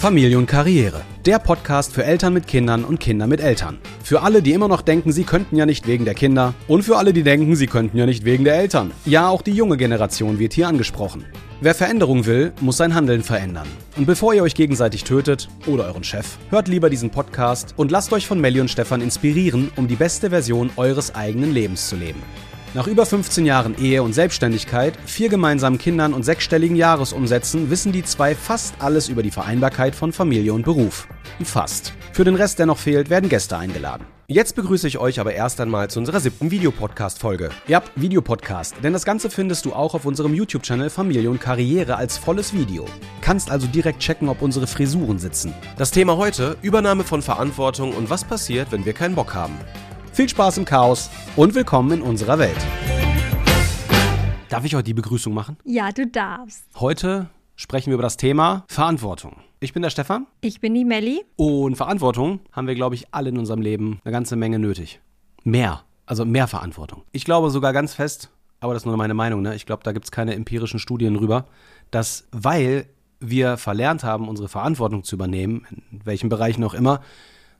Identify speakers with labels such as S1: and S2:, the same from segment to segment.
S1: Familie und Karriere. Der Podcast für Eltern mit Kindern und Kinder mit Eltern. Für alle, die immer noch denken, sie könnten ja nicht wegen der Kinder. Und für alle, die denken, sie könnten ja nicht wegen der Eltern. Ja, auch die junge Generation wird hier angesprochen. Wer Veränderung will, muss sein Handeln verändern. Und bevor ihr euch gegenseitig tötet oder euren Chef, hört lieber diesen Podcast und lasst euch von Melli und Stefan inspirieren, um die beste Version eures eigenen Lebens zu leben. Nach über 15 Jahren Ehe und Selbstständigkeit, vier gemeinsamen Kindern und sechsstelligen Jahresumsätzen wissen die zwei fast alles über die Vereinbarkeit von Familie und Beruf. Fast. Für den Rest, der noch fehlt, werden Gäste eingeladen. Jetzt begrüße ich euch aber erst einmal zu unserer siebten Videopodcast-Folge. Ja, Videopodcast, denn das Ganze findest du auch auf unserem YouTube-Channel Familie und Karriere als volles Video. Kannst also direkt checken, ob unsere Frisuren sitzen. Das Thema heute, Übernahme von Verantwortung und was passiert, wenn wir keinen Bock haben. Viel Spaß im Chaos und willkommen in unserer Welt. Darf ich heute die Begrüßung machen?
S2: Ja, du darfst.
S1: Heute sprechen wir über das Thema Verantwortung. Ich bin der Stefan
S2: Ich bin die Melli.
S1: und Verantwortung haben wir, glaube ich, alle in unserem Leben eine ganze Menge nötig. Mehr, also mehr Verantwortung. Ich glaube sogar ganz fest, aber das ist nur meine Meinung, ne? ich glaube, da gibt es keine empirischen Studien drüber, dass weil wir verlernt haben, unsere Verantwortung zu übernehmen, in welchen Bereichen auch immer,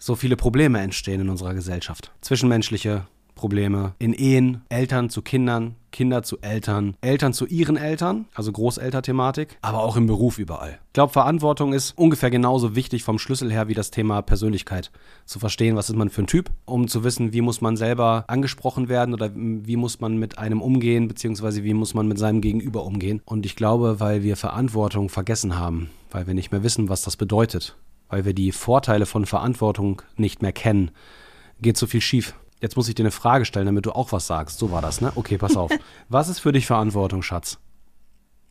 S1: so viele Probleme entstehen in unserer Gesellschaft. Zwischenmenschliche Probleme in Ehen, Eltern zu Kindern, Kinder zu Eltern, Eltern zu ihren Eltern, also Großelterthematik, aber auch im Beruf überall. Ich glaube, Verantwortung ist ungefähr genauso wichtig vom Schlüssel her wie das Thema Persönlichkeit. Zu verstehen, was ist man für ein Typ, um zu wissen, wie muss man selber angesprochen werden oder wie muss man mit einem umgehen, beziehungsweise wie muss man mit seinem Gegenüber umgehen. Und ich glaube, weil wir Verantwortung vergessen haben, weil wir nicht mehr wissen, was das bedeutet, weil wir die Vorteile von Verantwortung nicht mehr kennen, geht so viel schief. Jetzt muss ich dir eine Frage stellen, damit du auch was sagst. So war das, ne? Okay, pass auf. Was ist für dich Verantwortung, Schatz?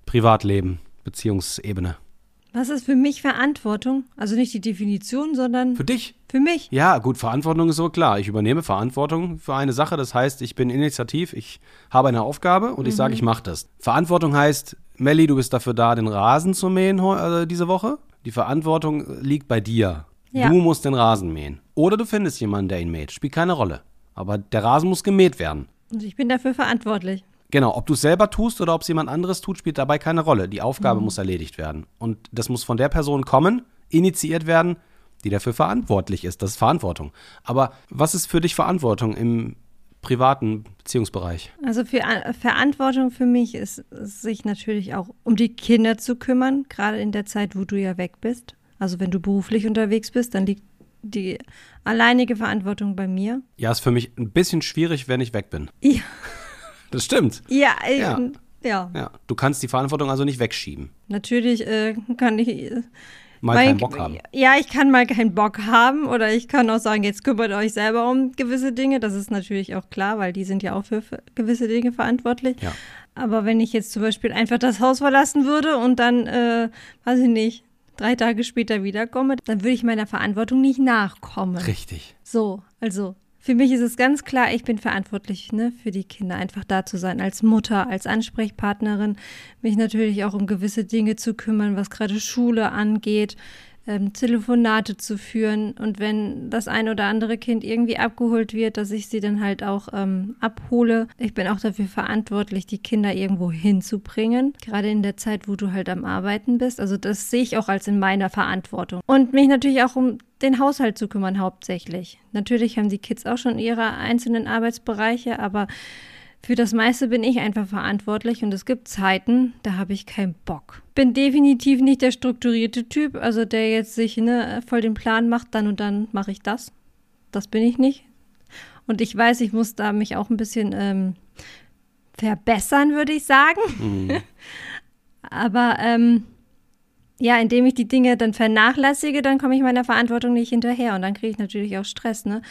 S1: Privatleben, Beziehungsebene.
S2: Was ist für mich Verantwortung? Also nicht die Definition, sondern
S1: Für dich?
S2: für mich.
S1: Ja, gut, Verantwortung ist so klar. Ich übernehme Verantwortung für eine Sache. Das heißt, ich bin initiativ, ich habe eine Aufgabe und ich sage, ich mache das. Verantwortung heißt, Melli, du bist dafür da, den Rasen zu mähen äh, diese Woche. Die Verantwortung liegt bei dir.
S2: Ja.
S1: Du musst den Rasen mähen. Oder du findest jemanden, der ihn mäht. Spielt keine Rolle. Aber der Rasen muss gemäht werden.
S2: Und ich bin dafür verantwortlich.
S1: Genau, ob du es selber tust oder ob es jemand anderes tut, spielt dabei keine Rolle. Die Aufgabe muss erledigt werden. Und das muss von der Person kommen, initiiert werden, die dafür verantwortlich ist. Das ist Verantwortung. Aber was ist für dich Verantwortung im privaten Beziehungsbereich?
S2: Also für äh, Verantwortung für mich ist es, sich natürlich auch um die Kinder zu kümmern, gerade in der Zeit, wo du ja weg bist. Also wenn du beruflich unterwegs bist, dann liegt die alleinige Verantwortung bei mir.
S1: Ja, ist für mich ein bisschen schwierig, wenn ich weg bin.
S2: Ja,
S1: Das stimmt.
S2: ja, äh,
S1: Ja.
S2: ja.
S1: Ja, du kannst die Verantwortung also nicht wegschieben.
S2: Natürlich äh, kann ich äh,
S1: Mal
S2: Mein-
S1: keinen Bock haben.
S2: Ja, ich kann mal keinen Bock haben oder ich kann auch sagen, jetzt kümmert euch selber um gewisse Dinge. Das ist natürlich auch klar, weil die sind ja auch für für gewisse Dinge verantwortlich.
S1: Ja.
S2: Aber wenn ich jetzt zum Beispiel einfach das Haus verlassen würde und dann, äh, weiß ich nicht, drei Tage später wiederkomme, dann würde ich meiner Verantwortung nicht nachkommen.
S1: Richtig.
S2: So, also für mich ist es ganz klar, ich bin verantwortlich ne, für die Kinder, einfach da zu sein, als Mutter, als Ansprechpartnerin, mich natürlich auch um gewisse Dinge zu kümmern, was gerade Schule angeht, ähm, Telefonate zu führen und wenn das ein oder andere Kind irgendwie abgeholt wird, dass ich sie dann halt auch ähm, abhole. Ich bin auch dafür verantwortlich, die Kinder irgendwo hinzubringen, gerade in der Zeit, wo du halt am Arbeiten bist. Also das sehe ich auch als in meiner Verantwortung. Und mich natürlich auch um den Haushalt zu kümmern hauptsächlich. Natürlich haben die Kids auch schon ihre einzelnen Arbeitsbereiche, aber für das meiste bin ich einfach verantwortlich und es gibt Zeiten, da habe ich keinen Bock. Bin definitiv nicht der strukturierte Typ, also der jetzt sich ne, voll den Plan macht, dann und dann mache ich das. Das bin ich nicht. Und ich weiß, ich muss da mich auch ein bisschen ähm, verbessern, würde ich sagen.
S1: Mhm.
S2: Aber ähm, ja, indem ich die Dinge dann vernachlässige, dann komme ich meiner Verantwortung nicht hinterher und dann kriege ich natürlich auch Stress. Ne?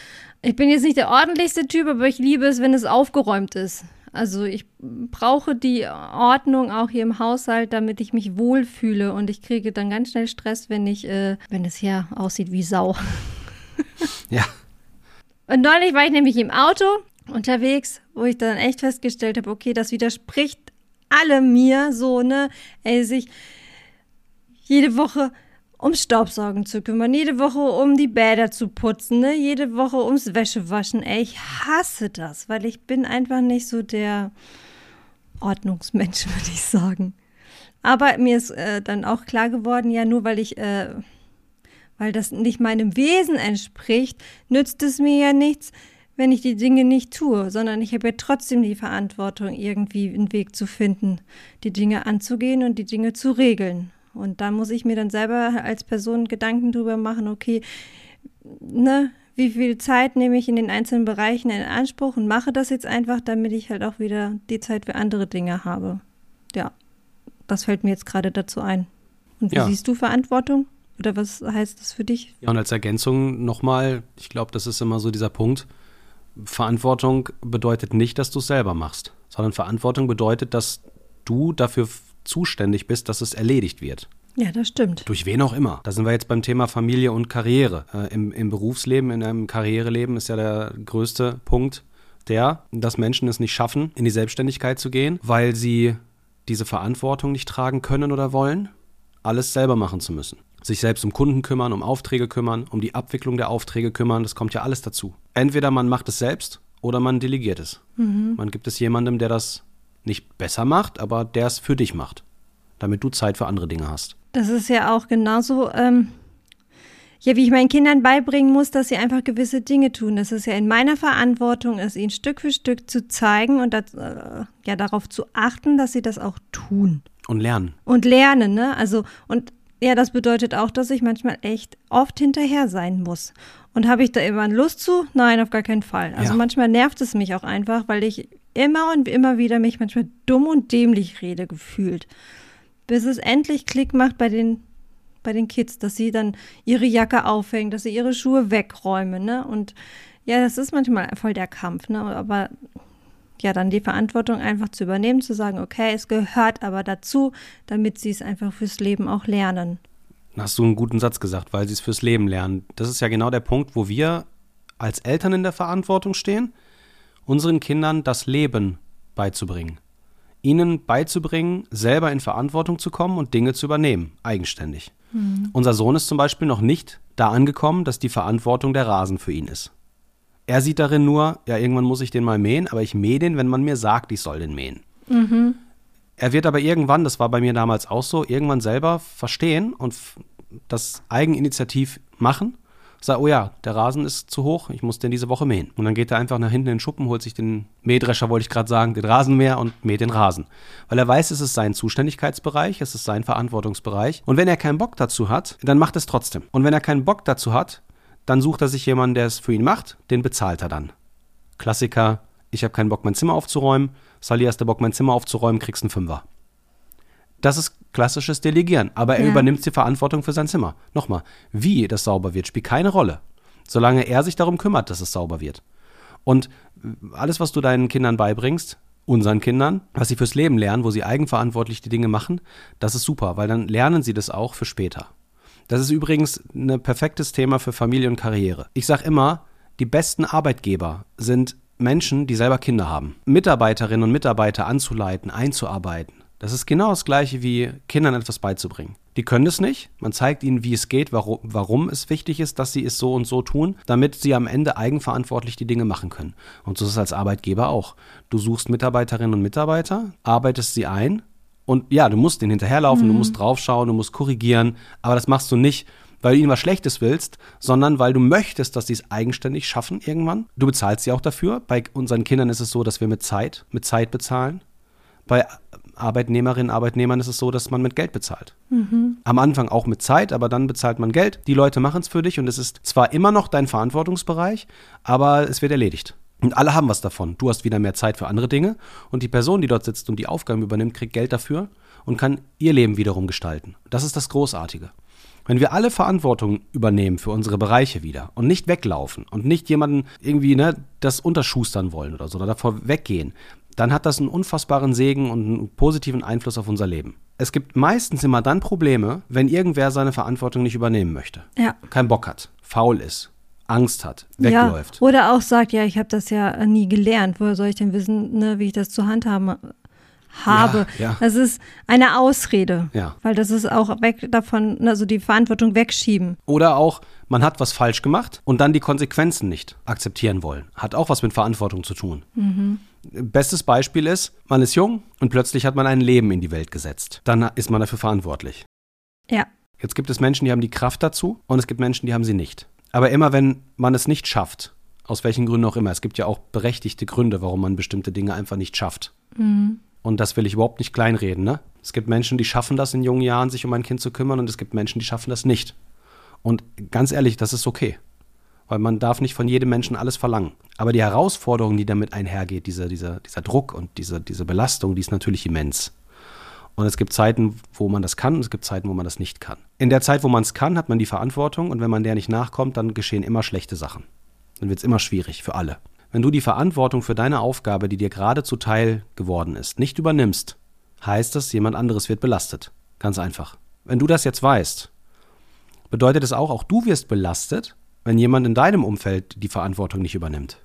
S2: Ich bin jetzt nicht der ordentlichste Typ, aber ich liebe es, wenn es aufgeräumt ist. Also ich brauche die Ordnung auch hier im Haushalt, damit ich mich wohlfühle und ich kriege dann ganz schnell Stress, wenn ich, äh, wenn es hier aussieht wie Sau.
S1: Ja.
S2: Und neulich war ich nämlich im Auto unterwegs, wo ich dann echt festgestellt habe, okay, das widerspricht alle mir so, ne? Ey, sich jede Woche ums Staubsaugen zu kümmern, jede Woche um die Bäder zu putzen, ne? jede Woche ums Wäschewaschen. Ey, ich hasse das, weil ich bin einfach nicht so der Ordnungsmensch, würde ich sagen. Aber mir ist äh, dann auch klar geworden, ja, nur weil ich äh, weil das nicht meinem Wesen entspricht, nützt es mir ja nichts, wenn ich die Dinge nicht tue, sondern ich habe ja trotzdem die Verantwortung, irgendwie einen Weg zu finden, die Dinge anzugehen und die Dinge zu regeln. Und da muss ich mir dann selber als Person Gedanken drüber machen, okay, ne, wie viel Zeit nehme ich in den einzelnen Bereichen in Anspruch und mache das jetzt einfach, damit ich halt auch wieder die Zeit für andere Dinge habe. Ja, das fällt mir jetzt gerade dazu ein. Und wie ja. siehst du Verantwortung? Oder was heißt das für dich?
S1: Ja, und als Ergänzung nochmal, ich glaube, das ist immer so dieser Punkt, Verantwortung bedeutet nicht, dass du es selber machst, sondern Verantwortung bedeutet, dass du dafür zuständig bist, dass es erledigt wird.
S2: Ja, das stimmt.
S1: Durch wen auch immer. Da sind wir jetzt beim Thema Familie und Karriere. Äh, im, Im Berufsleben, in einem Karriereleben ist ja der größte Punkt der, dass Menschen es nicht schaffen, in die Selbstständigkeit zu gehen, weil sie diese Verantwortung nicht tragen können oder wollen, alles selber machen zu müssen sich selbst um Kunden kümmern, um Aufträge kümmern, um die Abwicklung der Aufträge kümmern. Das kommt ja alles dazu. Entweder man macht es selbst oder man delegiert es. Mhm. Man gibt es jemandem, der das nicht besser macht, aber der es für dich macht, damit du Zeit für andere Dinge hast.
S2: Das ist ja auch genauso, ähm, ja, wie ich meinen Kindern beibringen muss, dass sie einfach gewisse Dinge tun. Das ist ja in meiner Verantwortung, es ihnen Stück für Stück zu zeigen und das, äh, ja darauf zu achten, dass sie das auch tun.
S1: Und lernen.
S2: Und lernen, ne? Also, und ja, das bedeutet auch, dass ich manchmal echt oft hinterher sein muss. Und habe ich da immer Lust zu? Nein, auf gar keinen Fall. Also ja. manchmal nervt es mich auch einfach, weil ich immer und immer wieder mich manchmal dumm und dämlich rede gefühlt. Bis es endlich Klick macht bei den, bei den Kids, dass sie dann ihre Jacke aufhängen, dass sie ihre Schuhe wegräumen. Ne? Und ja, das ist manchmal voll der Kampf. Ne? Aber ja, dann die Verantwortung einfach zu übernehmen, zu sagen, okay, es gehört aber dazu, damit sie es einfach fürs Leben auch lernen.
S1: Hast du einen guten Satz gesagt, weil sie es fürs Leben lernen. Das ist ja genau der Punkt, wo wir als Eltern in der Verantwortung stehen, unseren Kindern das Leben beizubringen. Ihnen beizubringen, selber in Verantwortung zu kommen und Dinge zu übernehmen, eigenständig. Mhm. Unser Sohn ist zum Beispiel noch nicht da angekommen, dass die Verantwortung der Rasen für ihn ist. Er sieht darin nur, ja, irgendwann muss ich den mal mähen, aber ich mähe den, wenn man mir sagt, ich soll den mähen. Mhm. Er wird aber irgendwann, das war bei mir damals auch so, irgendwann selber verstehen und das Eigeninitiativ machen. Sagt, oh ja, der Rasen ist zu hoch, ich muss den diese Woche mähen. Und dann geht er einfach nach hinten in den Schuppen, holt sich den Mähdrescher, wollte ich gerade sagen, den Rasenmäher und mäht den Rasen. Weil er weiß, es ist sein Zuständigkeitsbereich, es ist sein Verantwortungsbereich. Und wenn er keinen Bock dazu hat, dann macht es trotzdem. Und wenn er keinen Bock dazu hat, dann sucht er sich jemanden, der es für ihn macht, den bezahlt er dann. Klassiker, ich habe keinen Bock, mein Zimmer aufzuräumen. Sally, hast du Bock, mein Zimmer aufzuräumen, kriegst einen Fünfer. Das ist klassisches Delegieren, aber er ja. übernimmt die Verantwortung für sein Zimmer. Nochmal, wie das sauber wird, spielt keine Rolle, solange er sich darum kümmert, dass es sauber wird. Und alles, was du deinen Kindern beibringst, unseren Kindern, was sie fürs Leben lernen, wo sie eigenverantwortlich die Dinge machen, das ist super, weil dann lernen sie das auch für später. Das ist übrigens ein perfektes Thema für Familie und Karriere. Ich sage immer, die besten Arbeitgeber sind Menschen, die selber Kinder haben. Mitarbeiterinnen und Mitarbeiter anzuleiten, einzuarbeiten. Das ist genau das gleiche wie Kindern etwas beizubringen. Die können es nicht. Man zeigt ihnen, wie es geht, warum, warum es wichtig ist, dass sie es so und so tun, damit sie am Ende eigenverantwortlich die Dinge machen können. Und so ist es als Arbeitgeber auch. Du suchst Mitarbeiterinnen und Mitarbeiter, arbeitest sie ein und ja, du musst den hinterherlaufen, mhm. du musst draufschauen, du musst korrigieren, aber das machst du nicht, weil du ihnen was Schlechtes willst, sondern weil du möchtest, dass sie es eigenständig schaffen irgendwann. Du bezahlst sie auch dafür. Bei unseren Kindern ist es so, dass wir mit Zeit, mit Zeit bezahlen. Bei Arbeitnehmerinnen, Arbeitnehmern ist es so, dass man mit Geld bezahlt. Mhm. Am Anfang auch mit Zeit, aber dann bezahlt man Geld. Die Leute machen es für dich und es ist zwar immer noch dein Verantwortungsbereich, aber es wird erledigt. Und alle haben was davon. Du hast wieder mehr Zeit für andere Dinge und die Person, die dort sitzt und die Aufgaben übernimmt, kriegt Geld dafür und kann ihr Leben wiederum gestalten. Das ist das Großartige. Wenn wir alle Verantwortung übernehmen für unsere Bereiche wieder und nicht weglaufen und nicht jemanden irgendwie ne, das unterschustern wollen oder so oder davor weggehen, dann hat das einen unfassbaren Segen und einen positiven Einfluss auf unser Leben. Es gibt meistens immer dann Probleme, wenn irgendwer seine Verantwortung nicht übernehmen möchte. Ja. Kein Bock hat, faul ist, Angst hat, wegläuft.
S2: Ja, oder auch sagt, ja, ich habe das ja nie gelernt. Woher soll ich denn wissen, ne, wie ich das zu handhaben habe? Ja, ja. Das ist eine Ausrede. Ja. Weil das ist auch weg davon, also die Verantwortung wegschieben.
S1: Oder auch, man hat was falsch gemacht und dann die Konsequenzen nicht akzeptieren wollen. Hat auch was mit Verantwortung zu tun. Mhm. Bestes Beispiel ist, man ist jung und plötzlich hat man ein Leben in die Welt gesetzt. Dann ist man dafür verantwortlich.
S2: Ja.
S1: Jetzt gibt es Menschen, die haben die Kraft dazu und es gibt Menschen, die haben sie nicht. Aber immer wenn man es nicht schafft, aus welchen Gründen auch immer, es gibt ja auch berechtigte Gründe, warum man bestimmte Dinge einfach nicht schafft. Mhm. Und das will ich überhaupt nicht kleinreden. Ne? Es gibt Menschen, die schaffen das in jungen Jahren, sich um ein Kind zu kümmern und es gibt Menschen, die schaffen das nicht. Und ganz ehrlich, das ist okay. Weil man darf nicht von jedem Menschen alles verlangen. Aber die Herausforderung, die damit einhergeht, dieser, dieser, dieser Druck und diese, diese Belastung, die ist natürlich immens. Und es gibt Zeiten, wo man das kann und es gibt Zeiten, wo man das nicht kann. In der Zeit, wo man es kann, hat man die Verantwortung und wenn man der nicht nachkommt, dann geschehen immer schlechte Sachen. Dann wird es immer schwierig für alle. Wenn du die Verantwortung für deine Aufgabe, die dir gerade zuteil geworden ist, nicht übernimmst, heißt das, jemand anderes wird belastet. Ganz einfach. Wenn du das jetzt weißt, bedeutet es auch, auch du wirst belastet, wenn jemand in deinem Umfeld die Verantwortung nicht übernimmt.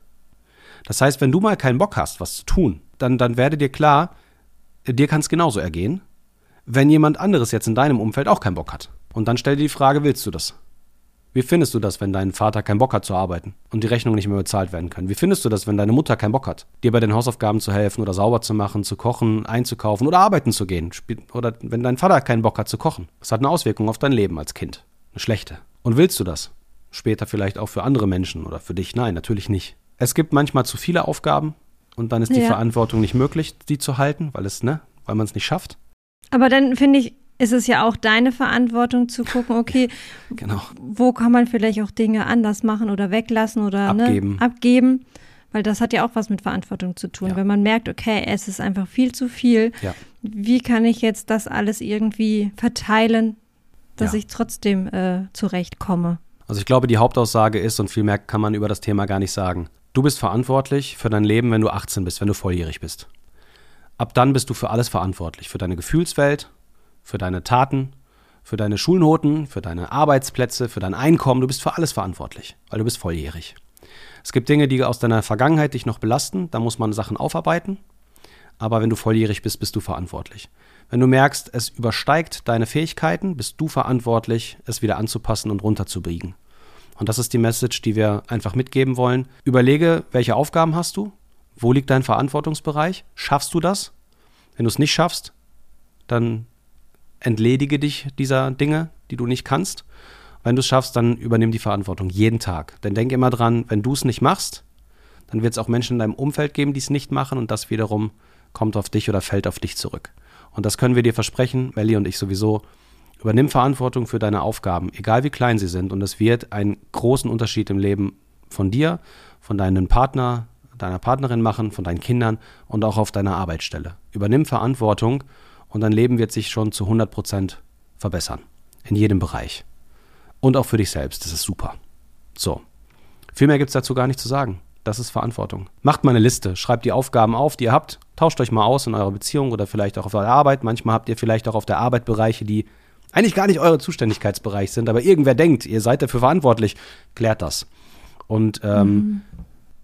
S1: Das heißt, wenn du mal keinen Bock hast, was zu tun, dann, dann werde dir klar, dir kann es genauso ergehen, wenn jemand anderes jetzt in deinem Umfeld auch keinen Bock hat. Und dann stell dir die Frage, willst du das? Wie findest du das, wenn dein Vater keinen Bock hat zu arbeiten und die Rechnungen nicht mehr bezahlt werden können? Wie findest du das, wenn deine Mutter keinen Bock hat, dir bei den Hausaufgaben zu helfen oder sauber zu machen, zu kochen, einzukaufen oder arbeiten zu gehen? Oder wenn dein Vater keinen Bock hat zu kochen? Das hat eine Auswirkung auf dein Leben als Kind. Eine schlechte. Und willst du das? Später vielleicht auch für andere Menschen oder für dich? Nein, natürlich nicht. Es gibt manchmal zu viele Aufgaben und dann ist die ja. Verantwortung nicht möglich, die zu halten, weil es, ne, weil man es nicht schafft.
S2: Aber dann finde ich, ist es ja auch deine Verantwortung zu gucken, okay, genau. wo kann man vielleicht auch Dinge anders machen oder weglassen oder ne, abgeben. Ne, abgeben. Weil das hat ja auch was mit Verantwortung zu tun. Ja. Wenn man merkt, okay, es ist einfach viel zu viel, ja. wie kann ich jetzt das alles irgendwie verteilen, dass ich trotzdem äh, zurechtkomme?
S1: Also ich glaube, die Hauptaussage ist, und viel mehr kann man über das Thema gar nicht sagen, du bist verantwortlich für dein Leben, wenn du 18 bist, wenn du volljährig bist. Ab dann bist du für alles verantwortlich, für deine Gefühlswelt, für deine Taten, für deine Schulnoten, für deine Arbeitsplätze, für dein Einkommen. Du bist für alles verantwortlich, weil du bist volljährig. Es gibt Dinge, die aus deiner Vergangenheit dich noch belasten, da muss man Sachen aufarbeiten. Aber wenn du volljährig bist, bist du verantwortlich. Wenn du merkst, es übersteigt deine Fähigkeiten, bist du verantwortlich, es wieder anzupassen und runterzubiegen. Und das ist die Message, die wir einfach mitgeben wollen. Überlege, welche Aufgaben hast du? Wo liegt dein Verantwortungsbereich? Schaffst du das? Wenn du es nicht schaffst, dann entledige dich dieser Dinge, die du nicht kannst. Wenn du es schaffst, dann übernimm die Verantwortung jeden Tag. Denn denk immer dran, wenn du es nicht machst, dann wird es auch Menschen in deinem Umfeld geben, die es nicht machen und das wiederum kommt auf dich oder fällt auf dich zurück. Und das können wir dir versprechen, Melli und ich sowieso. Übernimm Verantwortung für deine Aufgaben, egal wie klein sie sind. Und es wird einen großen Unterschied im Leben von dir, von deinem Partner, deiner Partnerin machen, von deinen Kindern und auch auf deiner Arbeitsstelle. Übernimm Verantwortung und dein Leben wird sich schon zu 100 Prozent verbessern. In jedem Bereich. Und auch für dich selbst. Das ist super. So. Viel mehr gibt es dazu gar nicht zu sagen. Das ist Verantwortung. Macht mal eine Liste, schreibt die Aufgaben auf, die ihr habt, tauscht euch mal aus in eurer Beziehung oder vielleicht auch auf eurer Arbeit. Manchmal habt ihr vielleicht auch auf der Arbeit Bereiche, die eigentlich gar nicht eure Zuständigkeitsbereich sind, aber irgendwer denkt, ihr seid dafür verantwortlich, klärt das. Und ähm, mhm.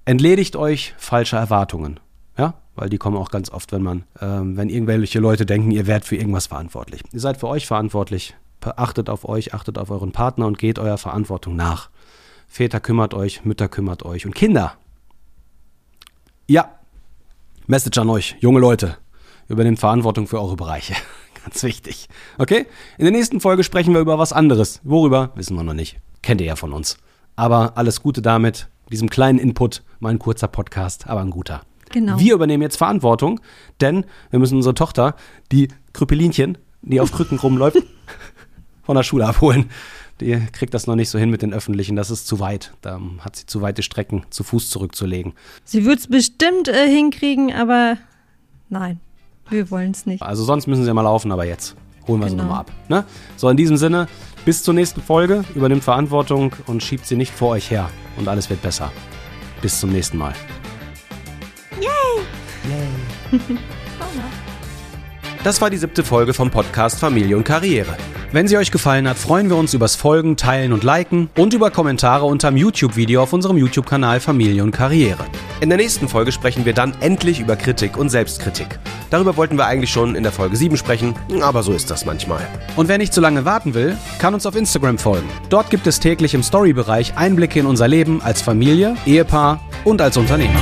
S1: entledigt euch falscher Erwartungen. Ja, weil die kommen auch ganz oft, wenn man, ähm, wenn irgendwelche Leute denken, ihr werdet für irgendwas verantwortlich. Ihr seid für euch verantwortlich. Achtet auf euch, achtet auf euren Partner und geht eurer Verantwortung nach. Väter kümmert euch, Mütter kümmert euch und Kinder. Ja, Message an euch, junge Leute. Übernehmt Verantwortung für eure Bereiche. Ganz wichtig. Okay? In der nächsten Folge sprechen wir über was anderes. Worüber? Wissen wir noch nicht. Kennt ihr ja von uns. Aber alles Gute damit. Diesem kleinen Input. Mal ein kurzer Podcast, aber ein guter. Genau. Wir übernehmen jetzt Verantwortung, denn wir müssen unsere Tochter, die Krüppelinchen, die auf Krücken rumläuft, von der Schule abholen. Die kriegt das noch nicht so hin mit den Öffentlichen. Das ist zu weit. Da hat sie zu weite Strecken zu Fuß zurückzulegen.
S2: Sie wird es bestimmt äh, hinkriegen, aber nein, wir wollen es nicht.
S1: Also sonst müssen sie ja mal laufen, aber jetzt holen wir genau. sie nochmal ab. Ne? So, in diesem Sinne, bis zur nächsten Folge. Übernimmt Verantwortung und schiebt sie nicht vor euch her. Und alles wird besser. Bis zum nächsten Mal. Yay! Das war die siebte Folge vom Podcast Familie und Karriere. Wenn sie euch gefallen hat, freuen wir uns übers Folgen, Teilen und Liken und über Kommentare unterm YouTube-Video auf unserem YouTube-Kanal Familie und Karriere. In der nächsten Folge sprechen wir dann endlich über Kritik und Selbstkritik. Darüber wollten wir eigentlich schon in der Folge 7 sprechen, aber so ist das manchmal. Und wer nicht zu lange warten will, kann uns auf Instagram folgen. Dort gibt es täglich im Story-Bereich Einblicke in unser Leben als Familie, Ehepaar und als Unternehmer.